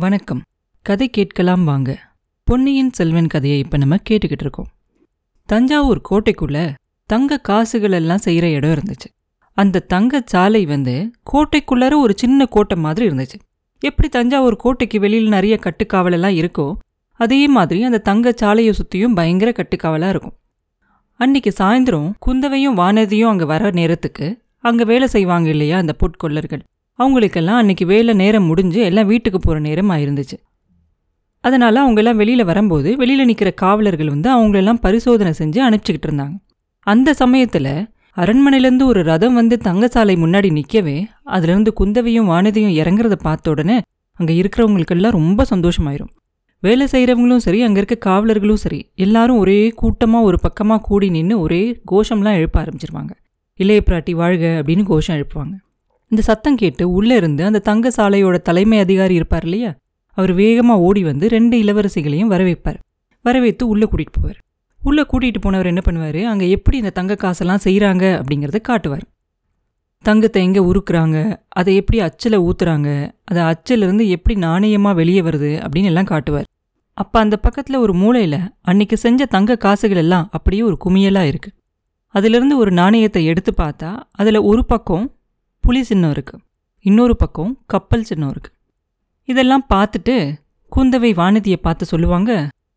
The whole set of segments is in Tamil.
வணக்கம். கதை கேட்கலாம் வாங்க. பொன்னியின் செல்வன் கதையை இப்போ நம்ம கேட்டுக்கிட்டு இருக்கோம். தஞ்சாவூர் கோட்டைக்குள்ள தங்க காசுகள் எல்லாம் செய்கிற இடம் இருந்துச்சு. அந்த தங்க சாலை வந்து கோட்டைக்குள்ளார ஒரு சின்ன கோட்டை மாதிரி இருந்துச்சு. எப்படி தஞ்சாவூர் கோட்டைக்கு வெளியில் நிறைய கட்டுக்காவல் எல்லாம் இருக்கோ அதே மாதிரி அந்த தங்க சாலையை சுற்றியும் பயங்கர கட்டுக்காவலாக இருக்கும். அன்னைக்கு சாயந்தரம் குந்தவையும் வானதியும் அங்கே வர நேரத்துக்கு அங்கே வேலை செய்வாங்க இல்லையா அந்த பொற்கொள்ளர்கள். அவங்களுக்கெல்லாம் அன்னைக்கு வேலை நேரம் முடிஞ்சு எல்லாம் வீட்டுக்கு போகிற நேரம் ஆயிருந்துச்சு. அதனால் அவங்கெல்லாம் வெளியில் வரும்போது வெளியில் நிற்கிற காவலர்கள் வந்து அவங்களெல்லாம் பரிசோதனை செஞ்சு அனுப்பிச்சிக்கிட்டு இருந்தாங்க. அந்த சமயத்தில் அரண்மனையிலேருந்து ஒரு ரதம் வந்து தங்கசாலை முன்னாடி நிற்கவே அதுலேருந்து குந்தவையும் வானதியும் இறங்குறத பார்த்த உடனே அங்கே இருக்கிறவங்களுக்கெல்லாம் ரொம்ப சந்தோஷமாயிரும். வேலை செய்கிறவங்களும் சரி அங்கே இருக்க காவலர்களும் சரி எல்லாரும் ஒரே கூட்டமாக ஒரு பக்கமாக கூடி நின்று ஒரே கோஷம்லாம் எழுப்ப ஆரம்பிச்சிருவாங்க. இளைய பிராட்டி வாழ்க அப்படின்னு கோஷம் எழுப்புவாங்க. இந்த சத்தம் கேட்டு உள்ளே இருந்து அந்த தங்க சாலையோட தலைமை அதிகாரி இருப்பார் இல்லையா? அவர் வேகமாக ஓடி வந்து ரெண்டு இளவரசிகளையும் வரவேற்பார். வரவேற்று உள்ளே கூட்டிகிட்டு போவார். உள்ளே கூட்டிகிட்டு போனவர் என்ன பண்ணுவார்? அங்கே எப்படி இந்த தங்க காசெல்லாம் செய்கிறாங்க அப்படிங்கிறத காட்டுவார். தங்கத்தை எங்கே உருக்குறாங்க? அதை எப்படி அச்சில் ஊற்றுறாங்க அதை அச்சிலிருந்து எப்படி நாணயமாக வெளியே வருது அப்படின்னு எல்லாம் காட்டுவார். அப்போ அந்த பக்கத்தில் ஒரு மூளையில் அன்னைக்கு செஞ்ச தங்க காசுகள் எல்லாம் அப்படியே ஒரு குமியலாக இருக்குது அதிலிருந்து ஒரு நாணயத்தை எடுத்து பார்த்தா அதில் ஒரு பக்கம் புலி சின்னம் இருக்குது இன்னொரு பக்கம் கப்பல் சின்னம் இருக்குது இதெல்லாம் பார்த்துட்டு குந்தவை வானதியை பார்த்து சொல்லுவாங்க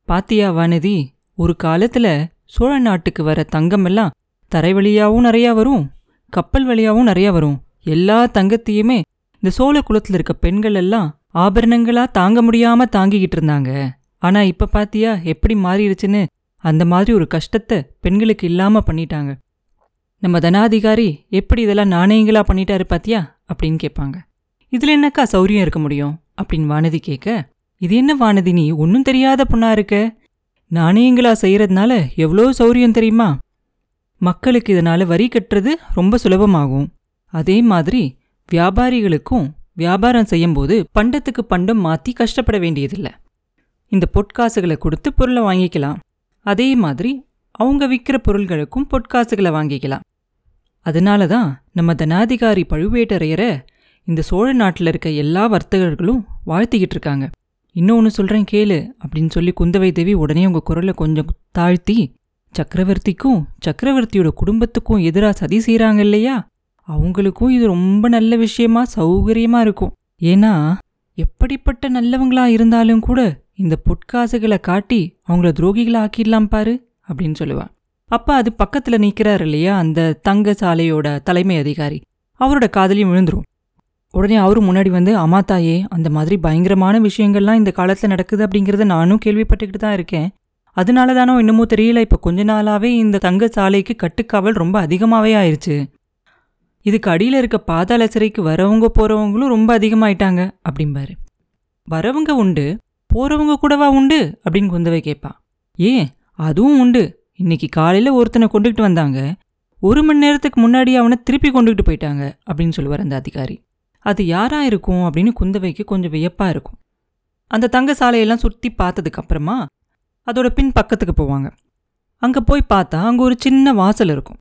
பாத்தியா வானதி ஒரு காலத்தில் சோழ நாட்டுக்கு வர தங்கம் எல்லாம் தரை வழியாகவும் நிறையா வரும் கப்பல் வழியாகவும் நிறையா வரும். எல்லா தங்கத்தையுமே இந்த சோழ குலத்தில் இருக்க பெண்கள் எல்லாம் ஆபரணங்களா தாங்க முடியாம தாங்கிக்கிட்டு இருந்தாங்க. ஆனா இப்ப பாத்தியா எப்படி மாறிடுச்சுன்னு அந்த மாதிரி ஒரு கஷ்டத்தை பெண்களுக்கு இல்லாம பண்ணிட்டாங்க. நம்ம தனாதிகாரி எப்படி இதெல்லாம் நாணயங்களா பண்ணிட்டாரு பாத்தியா? அப்படின்னு கேட்பாங்க இதுல என்னக்கா சௌரியம் இருக்க முடியும்? அப்படின்னு வானதி கேட்க இது என்ன வானதி நீ ஒன்றும் தெரியாத பொண்ணா இருக்க? நாணயங்களா செய்யறதுனால எவ்வளோ சௌரியம் தெரியுமா? மக்களுக்கு இதனால வரி கட்டுறது ரொம்ப சுலபமாகும். அதே மாதிரி வியாபாரிகளுக்கும் வியாபாரம் செய்யும்போது பண்டத்துக்கு பண்டம் மாத்தி கஷ்டப்பட வேண்டியதில்லை. இந்த பொற்காசுகளை கொடுத்து பொருளை வாங்கிக்கலாம். அதே மாதிரி அவங்க விற்கிற பொருள்களுக்கும் பொற்காசுகளை வாங்கிக்கலாம். அதனால தான் நம்ம தனாதிகாரி பழுவேட்டரையரை இந்த சோழ நாட்டில் இருக்க எல்லா வர்த்தகர்களும் வாழ்த்திக்கிட்டு இருக்காங்க. இன்னொன்று சொல்கிறேன் கேளு அப்படின்னு சொல்லி குந்தவை தேவி உடனே உங்கள் குரலை கொஞ்சம் தாழ்த்தி சக்கரவர்த்திக்கும் சக்கரவர்த்தியோட குடும்பத்துக்கும் எதிராக சதி செய்கிறாங்க இல்லையா? அவங்களுக்கும் இது ரொம்ப நல்ல விஷயமா சௌகரியமா இருக்கும். ஏன்னா எப்படிப்பட்ட நல்லவங்களா இருந்தாலும் கூட இந்த பொற்காசுகளை காட்டி அவங்கள துரோகிகளை ஆக்கிடலாம் பாரு அப்படின்னு சொல்லுவா. அப்போ அது பக்கத்துல நிற்கிறார் இல்லையா அந்த தங்க சாலையோட தலைமை அதிகாரி. அவரோட காதலையும் விழுந்துரும். உடனே அவரும் முன்னாடி வந்து அம்மா தாயே அந்த மாதிரி பயங்கரமான விஷயங்கள்லாம் இந்த காலத்துல நடக்குது அப்படிங்கிறத நானும் கேள்விப்பட்டுக்கிட்டு தான் இருக்கேன். அதனால தானோ இன்னமும் தெரியல இப்போ கொஞ்ச நாளாவே இந்த தங்க சாலைக்கு கட்டுக்காவல் ரொம்ப அதிகமாகவே ஆயிருச்சு. இதுக்கு அடியில் இருக்க பாதாள சிறைக்கு வரவங்க போறவங்களும் ரொம்ப அதிகமாயிட்டாங்க அப்படிம்பாரு. வரவங்க உண்டு போறவங்க கூடவா உண்டு? அப்படின்னு குந்தவை கேட்பா. ஏன் அதுவும் உண்டு. இன்னைக்கு காலையில ஒருத்தனை கொண்டுகிட்டு வந்தாங்க. ஒரு மணி நேரத்துக்கு முன்னாடி அவனை திருப்பி கொண்டுகிட்டு போயிட்டாங்க அப்படின்னு சொல்லுவார் அந்த அதிகாரி. அது யாரா இருக்கும் அப்படின்னு குந்தவைக்கு கொஞ்சம் வியப்பா இருக்கும். அந்த தங்க சாலையெல்லாம் சுற்றி பார்த்ததுக்கு அப்புறமா அதோட பின் பக்கத்துக்கு போவாங்க. அங்கே போய் பார்த்தா அங்கே ஒரு சின்ன வாசல் இருக்கும்.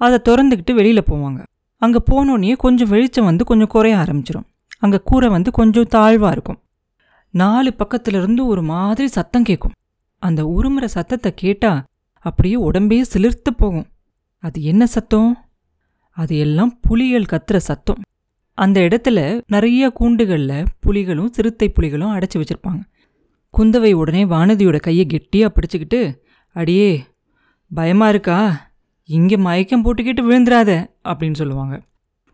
அதை திறந்துக்கிட்டு வெளியில் போவாங்க. அங்கே போனோடனே கொஞ்சம் வெளிச்சம் வந்து கொஞ்சம் குறைய ஆரம்பிச்சிடும் அங்கே கூரை வந்து கொஞ்சம் தாழ்வாக இருக்கும். நாலு பக்கத்துல இருந்து ஒரு மாதிரி சத்தம் கேட்கும் அந்த உருமுற சத்தத்தை கேட்டா அப்படியே உடம்பே சிலிர்த்து போகும். அது என்ன சத்தம்? அது எல்லாம் புலிகள் கத்துற சத்தம். அந்த இடத்துல நிறைய கூண்டுகளில் புலிகளும் சிறுத்தை புலிகளும் அடைச்சி வச்சிருப்பாங்க. குந்தவை உடனே வானதியோட கையை கெட்டியாக பிடிச்சிக்கிட்டு அடியே பயமாக இருக்கா? இங்கே மயக்கம் போட்டுக்கிட்டு விழுந்துராத அப்படின்னு சொல்லுவாங்க.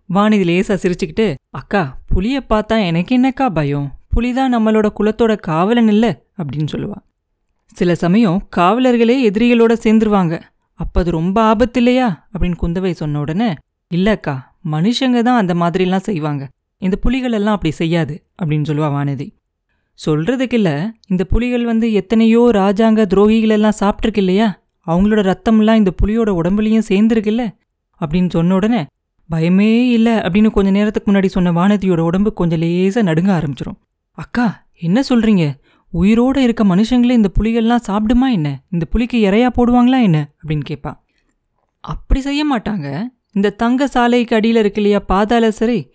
வானதி லேசாக சிரிச்சுக்கிட்டு அக்கா புலியை பார்த்தா எனக்கு என்னக்கா பயம்? புலிதான் நம்மளோட குலத்தோட காவலன் இல்லை அப்படின்னு சொல்லுவாள் சில சமயம் காவலர்களே எதிரிகளோட சேர்ந்துருவாங்க. அப்ப அது ரொம்ப ஆபத்து இல்லையா? அப்படின்னு குந்தவை சொன்ன உடனே இல்லக்கா மனுஷங்க தான் அந்த மாதிரிலாம் செய்வாங்க. இந்த புலிகள் எல்லாம் அப்படி செய்யாது அப்படின்னு சொல்லுவா வானதி. சொல்றதுக்கு இல்ல. இந்த புலிகள் வந்து எத்தனையோ ராஜாங்க துரோகிகள் எல்லாம் சாப்பிட்ருக்கு இல்லையா? அவங்களோட ரத்தம்லாம் இந்த புலியோட உடம்புலையும் சேர்ந்துருக்குல்ல அப்படின்னு சொன்ன உடனே பயமே இல்லை அப்படின்னு கொஞ்ச நேரத்துக்கு முன்னாடி சொன்ன வானதியோட உடம்பு கொஞ்சம் லேசாக நடுங்க ஆரம்பிச்சிடும் அக்கா என்ன சொல்றீங்க? உயிரோட இருக்க மனுஷங்களே இந்த புலிகள்லாம் சாப்பிடுமா என்ன? இந்த புலிக்கு இறையா போடுவாங்களா என்ன? அப்படின்னு கேட்பா. அப்படி செய்ய மாட்டாங்க. இந்த தங்க சாலைக்கு அடியில் இருக்கு இல்லையா பாதாள சரி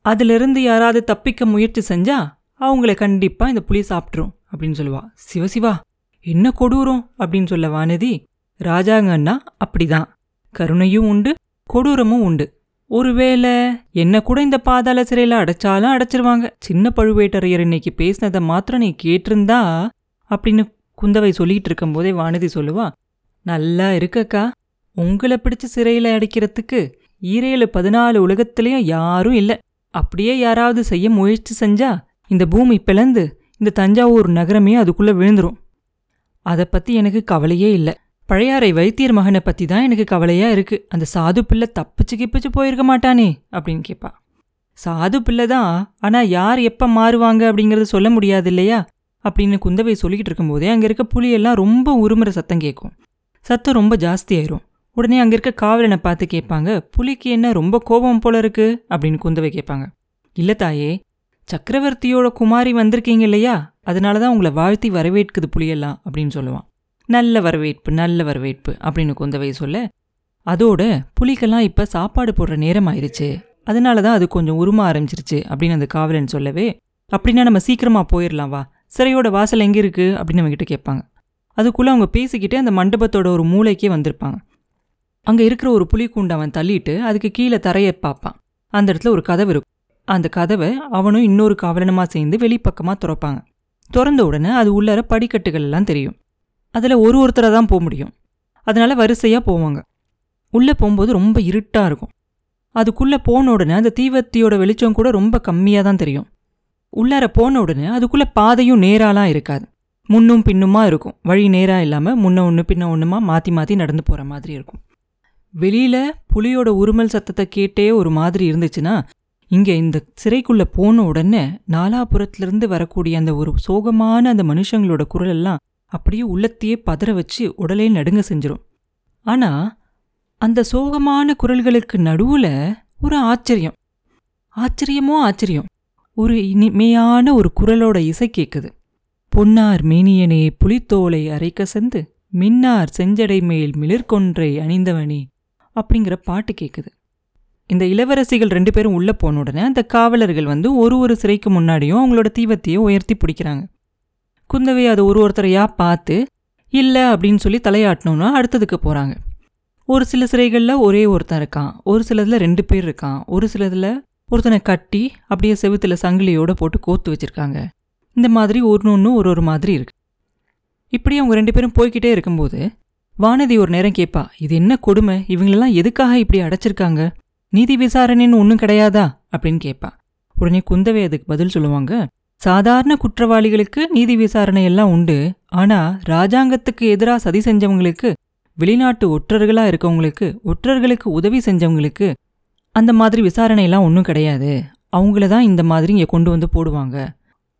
அதிலிருந்து யாராவது தப்பிக்க முயற்சி செஞ்சா அவங்கள கண்டிப்பாக இந்த புலி சாப்பிட்ரும் அப்படின்னு சொல்லுவா. சிவசிவா என்ன கொடூரம்? அப்படின்னு சொல்ல வானதி ராஜாங்கன்னா அப்படிதான். கருணையும் உண்டு கொடூரமும் உண்டு. ஒருவேளை என்ன கூட இந்த பாதாள சிறையில அடைச்சாலும் அடைச்சிருவாங்க. சின்ன பழுவேட்டரையர் இன்னைக்கு பேசினதை மாத்திரம் நீ கேட்டிருந்தா அப்படின்னு குந்தவை சொல்லிட்டு இருக்கும்போதே வானதி சொல்லுவா நல்லா இருக்கக்கா. உங்களை பிடிச்சு சிறையில் அடைக்கிறதுக்கு ஈரேழு பதினாலு உலகத்திலையும் யாரும் இல்லை. அப்படியே யாராவது செய்ய முயற்சி செஞ்சா இந்த பூமி பிளந்து இந்த தஞ்சாவூர் நகரமே அதுக்குள்ள விழுந்துரும். அதை பத்தி எனக்கு கவலையே இல்லை. பழையாறை வைத்தியர் மகனை பத்தி தான் எனக்கு கவலையா இருக்கு. அந்த சாது பிள்ளை தப்பிச்சு கிப்பிச்சு போயிருக்க மாட்டானே அப்படின்னு கேட்பா சாது பிள்ளை தான் ஆனா யார் எப்போ மாறுவாங்க அப்படிங்கிறது சொல்ல முடியாது இல்லையா அப்படின்னு குந்தவை சொல்லிக்கிட்டு இருக்கும்போதே அங்க இருக்க புலியெல்லாம் ரொம்ப உருமுற சத்தம் கேட்கும் சத்தம் ரொம்ப ஜாஸ்தியாயிரும் உடனே அங்க இருக்க காவலனை பார்த்து கேட்பாங்க புலிக்கு என்ன ரொம்ப கோபம் போல இருக்கு? அப்படின்னு குந்தவை கேட்பாங்க. இல்லை தாயே சக்கரவர்த்தியோட குமாரி வந்திருக்கீங்க இல்லையா? அதனால தான் உங்களை வாழ்த்தி வரவேற்குது புலியெல்லாம் அப்படின்னு சொல்லுவான். நல்ல வரவேற்பு நல்ல வரவேற்பு அப்படின்னு குந்தவை சொல்ல அதோட புலிக்கெல்லாம் இப்போ சாப்பாடு போடுற நேரம் ஆயிடுச்சு அதனால தான் அது கொஞ்சம் உருமா ஆரம்பிச்சிருச்சு அப்படின்னு அந்த காவலன் சொல்லவே அப்படின்னா நம்ம சீக்கிரமா போயிடலாம் வா. சிறையோட வாசல் எங்கே இருக்கு? அப்படின்னு அவங்ககிட்ட கேட்பாங்க. அதுக்குள்ளே அவங்க பேசிக்கிட்டே அந்த மண்டபத்தோட ஒரு மூளைக்கே வந்திருப்பாங்க. அங்கே இருக்கிற ஒரு புலிக்கூண்டை அவன் தள்ளிட்டு அதுக்கு கீழே தரையை பார்ப்பான். அந்த இடத்துல ஒரு கதவு இருக்கும். அந்த கதவை அவனும் இன்னொரு காவலனமாக சேர்ந்து வெளிப்பக்கமாக திறப்பாங்க. திறந்த உடனே அது உள்ளார படிக்கட்டுகள் எல்லாம் தெரியும். அதில் ஒரு ஒருத்தரை தான் போக முடியும். அதனால் வரிசையாக போவாங்க. உள்ளே போகும்போது ரொம்ப இருட்டாக இருக்கும். அதுக்குள்ளே போன உடனே அந்த தீவத்தியோட வெளிச்சம் கூட ரொம்ப கம்மியாக தான் தெரியும். உள்ளார போன உடனே அதுக்குள்ளே பாதையும் நேராலாம் இருக்காது. முன்னும் பின்னுமா இருக்கும். வழி நேராக இல்லாமல் முன்ன ஒன்று பின்ன ஒன்றுமா மாற்றி மாற்றி நடந்து போகிற மாதிரி இருக்கும். வெளியில் புலியோட உருமல் சத்தத்தை கேட்டே ஒரு மாதிரி இருந்துச்சுன்னா இங்கே இந்த சிறைக்குள்ளே போன உடனே நாலாபுரத்துலேருந்து வரக்கூடிய அந்த ஒரு சோகமான அந்த மனுஷங்களோட குரலெல்லாம் அப்படியே உள்ளத்தையே பதற வச்சு உடலே நடுங்க செஞ்சிடும் ஆனா அந்த சோகமான குரல்களுக்கு நடுவுல ஒரு ஆச்சரியம். ஆச்சரியமோ ஆச்சரியம். ஒரு இனிமையான ஒரு குரலோட இசை கேட்குது பொன்னார் மேனியனே புலித்தோலை அரைக்க செந்து மின்னார் செஞ்சடை மேல் மிளிர்கொன்றை அணிந்தவனே அப்படிங்கிற பாட்டு கேட்குது இந்த இளவரசிகள் ரெண்டு பேரும் உள்ள போன உடனே அந்த காவலர்கள் வந்து ஒரு ஒரு சிறைக்கு முன்னாடியும் அவங்களோட தீவத்தையே உயர்த்தி பிடிக்கிறாங்க. குந்தவை அதை ஒரு ஒருத்தரையாக பார்த்து இல்லை அப்படின்னு சொல்லி தலையாட்டணும்னா அடுத்ததுக்கு போகிறாங்க ஒரு சில சிறைகளில் ஒரே ஒருத்தன் இருக்கான் ஒரு சிலதில் ரெண்டு பேர் இருக்கான் ஒரு சிலதில் ஒருத்தனை கட்டி அப்படியே செவுத்துல சங்கிலியோடு போட்டு கோத்து வச்சிருக்காங்க. இந்த மாதிரி ஒன்று ஒன்று ஒரு ஒரு மாதிரி இருக்கு. இப்படி அவங்க ரெண்டு பேரும் போய்கிட்டே இருக்கும்போது வானதி ஒரு நேரம் கேட்பா இது என்ன கொடுமை? இவங்களெல்லாம் எதுக்காக இப்படி அடைச்சிருக்காங்க? நீதி விசாரணைன்னு ஒன்றும் கிடையாதா? அப்படின்னு கேட்பா உடனே குந்தவை அதுக்கு பதில் சொல்லுவாங்க சாதாரண குற்றவாளிகளுக்கு நீதி விசாரணை எல்லாம் உண்டு. ஆனா ராஜாங்கத்துக்கு எதிராக சதி செஞ்சவங்களுக்கு வெளிநாட்டு ஒற்றர்களா இருக்கவங்களுக்கு ஒற்றர்களுக்கு உதவி செஞ்சவங்களுக்கு அந்த மாதிரி விசாரணை எல்லாம் ஒன்றும் கிடையாது. அவங்கள தான் இந்த மாதிரி இங்கே கொண்டு வந்து போடுவாங்க.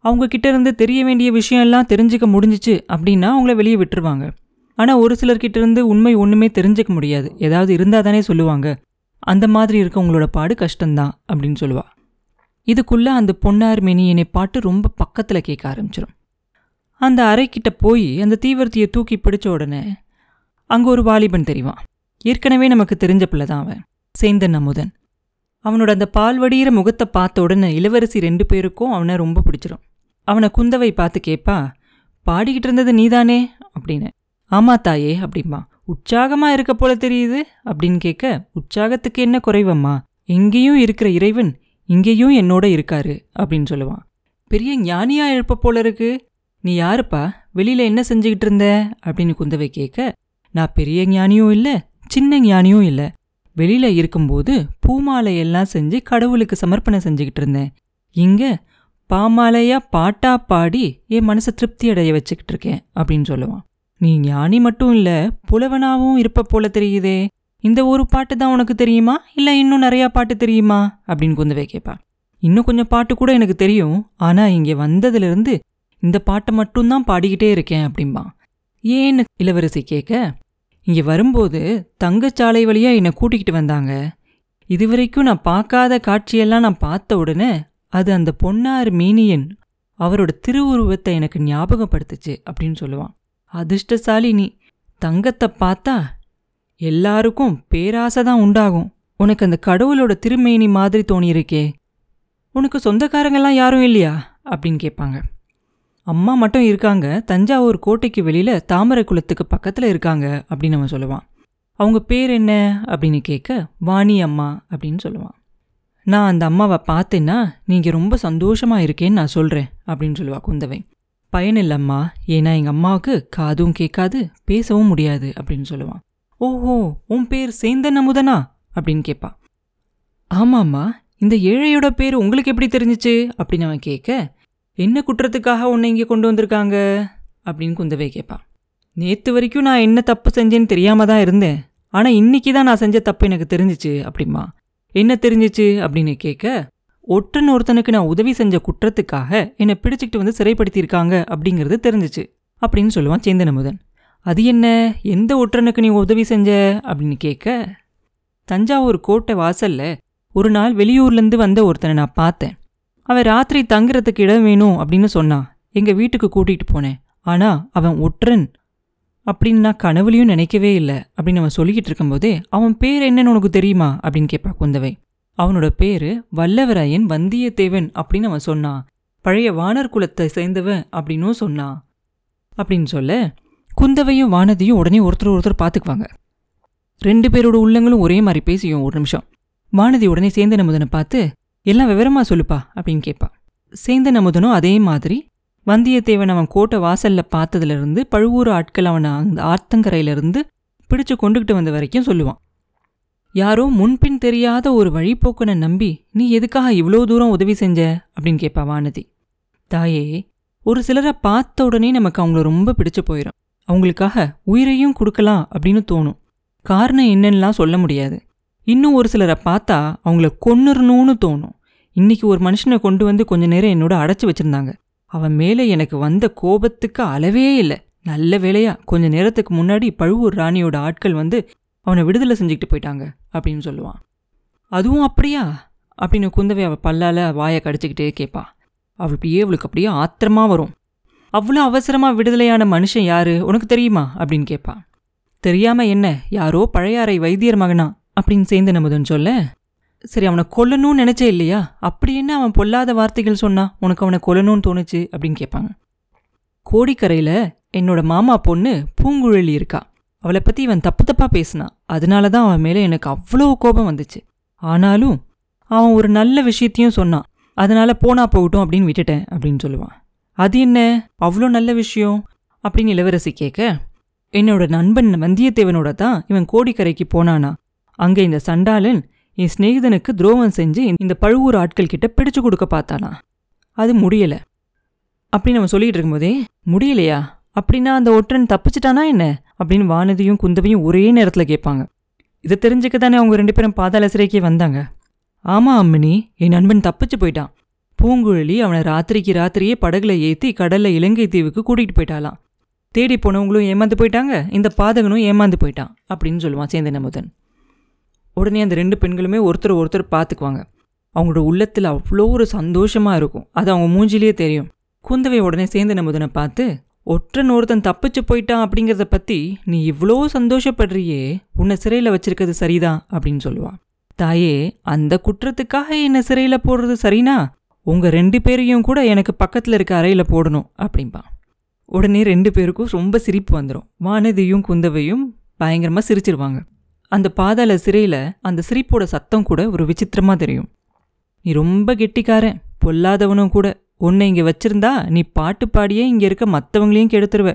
அவங்க கிட்ட இருந்து தெரிய வேண்டிய விஷயம் எல்லாம் தெரிஞ்சுக்க முடிஞ்சிச்சு அப்படின்னா அவங்கள வெளியே விட்டுருவாங்க. ஆனால் ஒரு சிலர்கிட்ட இருந்து உண்மை ஒன்றுமே தெரிஞ்சுக்க முடியாது. ஏதாவது இருந்தால் தானே சொல்லுவாங்க. அந்த மாதிரி இருக்கவங்களோட பாடு கஷ்டம்தான் அப்படின்னு சொல்லுவா. இதுக்குள்ள அந்த பொன்னார் மெனியனை பாட்டு ரொம்ப பக்கத்தில் கேட்க ஆரம்பிச்சிடும் அந்த அறைக்கிட்ட போய் அந்த தீவிரத்தையை தூக்கி பிடிச்ச உடனே அங்கே ஒரு வாலிபன் தெரிவான் ஏற்கனவே நமக்கு தெரிஞ்ச பிள்ளை தான் அவன் சேந்தன் அமுதன். அவனோட அந்த பால் வடிகிற முகத்தை பார்த்த உடனே இளவரசி ரெண்டு பேருக்கும் அவனை ரொம்ப பிடிச்சிரும். அவனை குந்தவை பார்த்து கேட்பா பாடிக்கிட்டு இருந்தது நீதானே? அப்படின்னு. ஆமா தாயே அப்படிம்பா. உற்சாகமாக இருக்க போல தெரியுது அப்படின்னு கேட்க உற்சாகத்துக்கு என்ன குறைவம்மா? எங்கேயும் இருக்கிற இறைவன் இங்கேயும் என்னோட இருக்காரு அப்படின்னு சொல்லுவான். பெரிய ஞானியா எழுப்ப போல இருக்கு. நீ யாருப்பா? வெளியில என்ன செஞ்சுக்கிட்டு இருந்த? அப்படின்னு குந்தவை கேட்க நான் பெரிய ஞானியும் இல்ல சின்ன ஞானியும் இல்ல. வெளியில இருக்கும்போது பூமாலை எல்லாம் செஞ்சு கடவுளுக்கு சமர்ப்பணம் செஞ்சுக்கிட்டு இருந்தேன். இங்க பாமாலையா பாட்டா பாடி என் மனசை திருப்தி அடைய வச்சுக்கிட்டு இருக்கேன் அப்படின்னு சொல்லுவான். நீ ஞானி மட்டும் இல்ல புலவனாவும் இருப்ப போல தெரியுதே. இந்த ஒரு பாட்டு தான் உனக்கு தெரியுமா? இல்ல இன்னும் நிறையா பாட்டு தெரியுமா? அப்படின்னு குந்தவை கேட்பா இன்னும் கொஞ்சம் பாட்டு கூட எனக்கு தெரியும். ஆனா இங்க வந்ததுலேருந்து இந்த பாட்டை மட்டும்தான் பாடிக்கிட்டே இருக்கேன் அப்படிம்பான் ஏன்னு இளவரசி கேட்க இங்க வரும்போது தங்கச்சாலை வழியா என்னை கூட்டிக்கிட்டு வந்தாங்க. இதுவரைக்கும் நான் பார்க்காத காட்சியெல்லாம் நான் பார்த்த உடனே அது அந்த பொன்னார் மீனியன் அவரோட திருவுருவத்தை எனக்கு ஞாபகப்படுத்துச்சு அப்படின்னு சொல்லுவான். அதிர்ஷ்டசாலி நீ. தங்கத்தை பார்த்தா எல்லாருக்கும் பேராசை தான் உண்டாகும். உனக்கு அந்த கடவுளோட திருமேனி மாதிரி தோணியிருக்கே. உனக்கு சொந்தக்காரங்கெல்லாம் யாரும் இல்லையா? அப்படின்னு கேட்பாங்க. அம்மா மட்டும் இருக்காங்க. தஞ்சாவூர் கோட்டைக்கு வெளியில் தாமரை குளத்துக்கு பக்கத்தில் இருக்காங்க அப்படின்னு அவன் சொல்லுவான். அவங்க பேர் என்ன? அப்படின்னு கேட்க வாணி அம்மா அப்படின்னு சொல்லுவான். நான் அந்த அம்மாவை பார்த்தேன்னா நீங்கள் ரொம்ப சந்தோஷமாக இருக்கேன்னு நான் சொல்கிறேன் அப்படின்னு சொல்லுவா குந்தவை. பயனில்லம்மா ஏன்னா எங்கள் அம்மாவுக்கு காதும் கேட்காது பேசவும் முடியாது அப்படின்னு சொல்லுவான். ஓஹோ உன் பேர் சேந்தன் அமுதனா? அப்படின்னு கேட்பா ஆமாம்மா இந்த ஏழையோட பேர் உங்களுக்கு எப்படி தெரிஞ்சிச்சு? அப்படின்னு அவன் கேட்க என்ன குற்றத்துக்காக உன்னை இங்கே கொண்டு வந்திருக்காங்க? அப்படின்னு குந்தவை கேட்பான் நேற்று வரைக்கும் நான் என்ன தப்பு செஞ்சேன்னு தெரியாமல் தான் இருந்தேன். ஆனால் இன்னைக்கு தான் நான் செஞ்ச தப்பு எனக்கு தெரிஞ்சிச்சு அப்படிமா என்ன தெரிஞ்சிச்சு? அப்படின்னு கேட்க ஒற்றன் ஒருத்தனுக்கு நான் உதவி செஞ்ச குற்றத்துக்காக என்னை பிடிச்சிக்கிட்டு வந்து சிறைப்படுத்தியிருக்காங்க அப்படிங்கிறது தெரிஞ்சிச்சு அப்படின்னு சொல்லுவான் சேந்தனமுதன் அது என்ன? எந்த ஒற்றனுக்கு நீ உதவி செஞ்ச? அப்படின்னு கேட்க தஞ்சாவூர் கோட்டை வாசல்ல ஒரு நாள் வெளியூர்லேருந்து வந்த ஒருத்தனை நான் பார்த்தேன். அவன் ராத்திரி தங்குறதுக்கு இடம் வேணும் அப்படின்னு சொன்னான். எங்கள் வீட்டுக்கு கூட்டிகிட்டு போனேன். ஆனால் அவன் ஒற்றன் அப்படின்னு நான் கனவுலையும் நினைக்கவே இல்லை அப்படின்னு அவன் சொல்லிக்கிட்டு இருக்கும்போதே அவன் பேர் என்னன்னு உனக்கு தெரியுமா? அப்படின்னு கேட்பா குந்தவை. அவனோட பேர் வல்லவராயன் வந்தியத்தேவன் அப்படின்னு அவன் சொன்னான். பழைய வானர் குலத்தை சேர்ந்தவன் அப்படின்னும் சொன்னான். அப்படின்னு சொல்ல குந்தவையும் வானதியும் உடனே ஒருத்தர் ஒருத்தர் பார்த்துக்குவாங்க. ரெண்டு பேரோட உள்ளங்களும் ஒரே மாதிரி பேசியும் ஒரு நிமிஷம். வானதி உடனே சேந்தன் அமுதனை பார்த்து எல்லாம் விவரமா சொல்லுப்பா அப்படின்னு கேட்பா. சேந்தன் அமுதனும் அதே மாதிரி வந்தியத்தேவன் அவன் கோட்டை வாசல்ல பார்த்ததுலேருந்து பழுவூர் ஆட்கள் அவனை அந்த ஆத்தங்கரையிலிருந்து பிடிச்சு கொண்டுகிட்டு வந்த வரைக்கும் சொல்லுவான். யாரோ முன்பின் தெரியாத ஒரு வழிபோக்கனை நம்பி நீ எதுக்காக இவ்வளோ தூரம் உதவி செஞ்ச? அப்படின்னு கேட்பா வானதி. தாயே ஒரு சிலரை பார்த்த உடனே நமக்கு அவங்கள ரொம்ப பிடிச்சு போயிடும் அவங்களுக்காக உயிரையும் கொடுக்கலாம் அப்படின்னு தோணும். காரணம் என்னன்னுலாம் சொல்ல முடியாது. இன்னும் ஒரு சிலரை பார்த்தா அவங்கள கொன்னுறணும்னு தோணும். இன்னைக்கு ஒரு மனுஷனை கொண்டு வந்து கொஞ்ச நேரம் என்னோட அடைச்சி வச்சிருந்தாங்க. அவன் மேலே எனக்கு வந்த கோபத்துக்கு அளவே இல்லை. நல்ல வேளையா கொஞ்ச நேரத்துக்கு முன்னாடி பழுவூர் ராணியோட ஆட்கள் வந்து அவனை விடுதலை செஞ்சுக்கிட்டு போயிட்டாங்க அப்படின்னு சொல்லுவான். அதுவும் அப்படியா? அப்படின்னு குந்தவை அவள் பல்லால் வாயை கடிச்சிக்கிட்டே கேட்பா அவள் அப்படியே அவளுக்கு அப்படியே ஆத்திரமா வரும். அவ்வளோ அவசரமாக விடுதலையான மனுஷன் யாரு? உனக்கு தெரியுமா? அப்படின்னு கேட்பான் தெரியாம என்ன? யாரோ பழையாறை வைத்தியர் மகனா? அப்படின்னு சேர்ந்து நமுதன் சொல்ல சரி அவனை கொல்லணும்னு நினைச்சே இல்லையா? அப்படி என்ன அவன் பொல்லாத வார்த்தைகள் சொன்னா உனக்கு அவனை கொல்லணும்னு தோணுச்சு? அப்படின்னு கேட்பாங்க கோடிக்கரையில் என்னோட மாமா பொண்ணு பூங்குழலி இருக்கா. அவளை பற்றி இவன் தப்பு தப்பாக பேசினான் அதனால தான் அவன் மேலே எனக்கு அவ்வளோ கோபம் வந்துச்சு. ஆனாலும் அவன் ஒரு நல்ல விஷயத்தையும் சொன்னான். அதனால போனா போகட்டும் அப்படின்னு விட்டுட்டேன் அப்படின்னு சொல்லுவான். அது என்ன? அவ்வளோ நல்ல விஷயம். அப்படின்னு இளவரசி கேட்க என்னோட நண்பன் வந்தியத்தேவனோட தான் இவன் கோடிக்கரைக்கு போனானா. அங்கே இந்த சண்டாளன் என் சிநேகிதனுக்கு துரோகம் செஞ்சு இந்த பழுவூர் ஆட்கள் கிட்ட பிடிச்சு கொடுக்க பார்த்தானா. அது முடியலை. அப்படின்னு நம்ம சொல்லிட்டு இருக்கும்போதே முடியலையா? அப்படின்னா அந்த ஒற்றன் தப்பிச்சிட்டானா என்ன? அப்படின்னு வானதியும் குந்தவையும் ஒரே நேரத்தில் கேட்பாங்க. இதை தெரிஞ்சுக்க தானே அவங்க ரெண்டு பேரும் பாதாள சிறைக்கே வந்தாங்க. ஆமா அம்மினி என் நண்பன் தப்பிச்சு போயிட்டான். பூங்குழலி அவனை ராத்திரிக்கு ராத்திரியே படகுல ஏற்றி கடல்ல இலங்கை தீவுக்கு கூட்டிகிட்டு போயிட்டாலாம் தேடி போனவங்களும் ஏமாந்து போயிட்டாங்க இந்த பாதகனும் ஏமாந்து போயிட்டான் அப்படின்னு சொல்லுவான் சேந்தன் அமுதன் உடனே அந்த ரெண்டு பெண்களுமே ஒருத்தர் ஒருத்தர் பார்த்துக்குவாங்க அவங்களோட உள்ளத்தில் அவ்வளோ ஒரு சந்தோஷமாக இருக்கும். அது அவங்க மூஞ்சிலேயே தெரியும். குந்தவை உடனே சேந்தன் அமுதனை பார்த்து ஒற்றன் ஒருத்தன் தப்பிச்சு போயிட்டான் அப்படிங்கிறத பற்றி நீ இவ்வளோ சந்தோஷப்படுறியே உன்னை சிறையில் வச்சிருக்கிறது சரிதான் அப்படின்னு சொல்லுவான். தாயே அந்த குற்றத்துக்காக என்னை சிறையில் போடுறது சரினா உங்கள் ரெண்டு பேரையும் கூட எனக்கு பக்கத்தில் இருக்க அறையில் போடணும் அப்படிம்பான் உடனே ரெண்டு பேருக்கும் ரொம்ப சிரிப்பு வந்துடும் வானதியும் குந்தவையும் பயங்கரமாக சிரிச்சிருவாங்க. அந்த பாதாள சிறையில் அந்த சிரிப்போட சத்தம் கூட ஒரு விசித்திரமாக தெரியும். நீ ரொம்ப கெட்டிக்காரன் பொல்லாதவனும் கூட. உன்னை இங்கே வச்சிருந்தா நீ பாட்டு பாடியே இங்கே இருக்க மற்றவங்களையும் கெடுத்துருவ.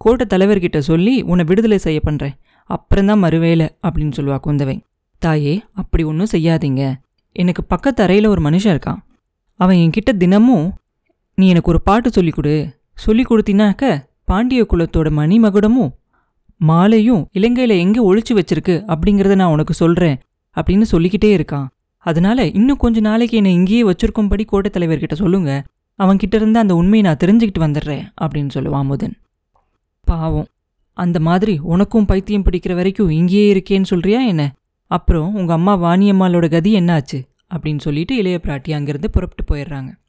கோட்டை தலைவர்கிட்ட சொல்லி உன்னை விடுதலை செய்ய பண்ணுறேன் அப்புறம்தான் மறுவேலை அப்படின்னு சொல்லுவா குந்தவை. தாயே அப்படி ஒன்றும் செய்யாதீங்க. எனக்கு பக்கத்து அறையில் ஒரு மனுஷன் இருக்கான். அவன் என்கிட்ட தினமும் நீ எனக்கு ஒரு பாட்டு சொல்லிக் கொடு. சொல்லி கொடுத்தினாக்க பாண்டிய குலத்தோட மணிமகுடமும் மாலையும் இலங்கையில் எங்கே ஒழிச்சு வச்சிருக்கு அப்படிங்கிறத நான் உனக்கு சொல்கிறேன் அப்படின்னு சொல்லிக்கிட்டே இருக்கான். அதனால இன்னும் கொஞ்ச நாளைக்கு என்னை இங்கேயே வச்சிருக்கும்படி கோட்டை தலைவர்கிட்ட சொல்லுங்க. அவன்கிட்ட இருந்து அந்த உண்மையை நான் தெரிஞ்சுக்கிட்டு வந்துடுறேன் அப்படின்னு சொல்லுவான் முதன் பாவம். அந்த மாதிரி உனக்கும் பைத்தியம் பிடிக்கிற வரைக்கும் இங்கேயே இருக்கேன்னு சொல்றியா என்ன? அப்புறம் உங்கள் அம்மா வாணியம்மாளோட கதி என்னாச்சு? அப்படின்னு சொல்லிட்டு இளைய பிராட்டி அங்கேருந்து புறப்பட்டு போயிடுறாங்க.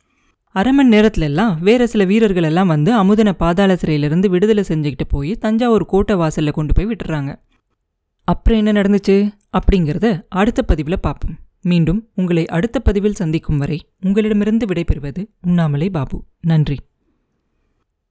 அரை மணி நேரத்துல எல்லாம் வேற சில வீரர்கள் எல்லாம் வந்து அமுதனை பாதாள சிறையிலிருந்து விடுதலை செஞ்சுக்கிட்டு போய் தஞ்சாவூர் கோட்டை வாசலில் கொண்டு போய் விட்டுறாங்க. அப்புறம் என்ன நடந்துச்சு? அப்படிங்கிறத அடுத்த பதிவில் பார்ப்போம். மீண்டும் உங்களை அடுத்த பதிவில் சந்திக்கும் வரை உங்களிடமிருந்து விடைபெறுவது உண்ணாமலே பாபு. நன்றி.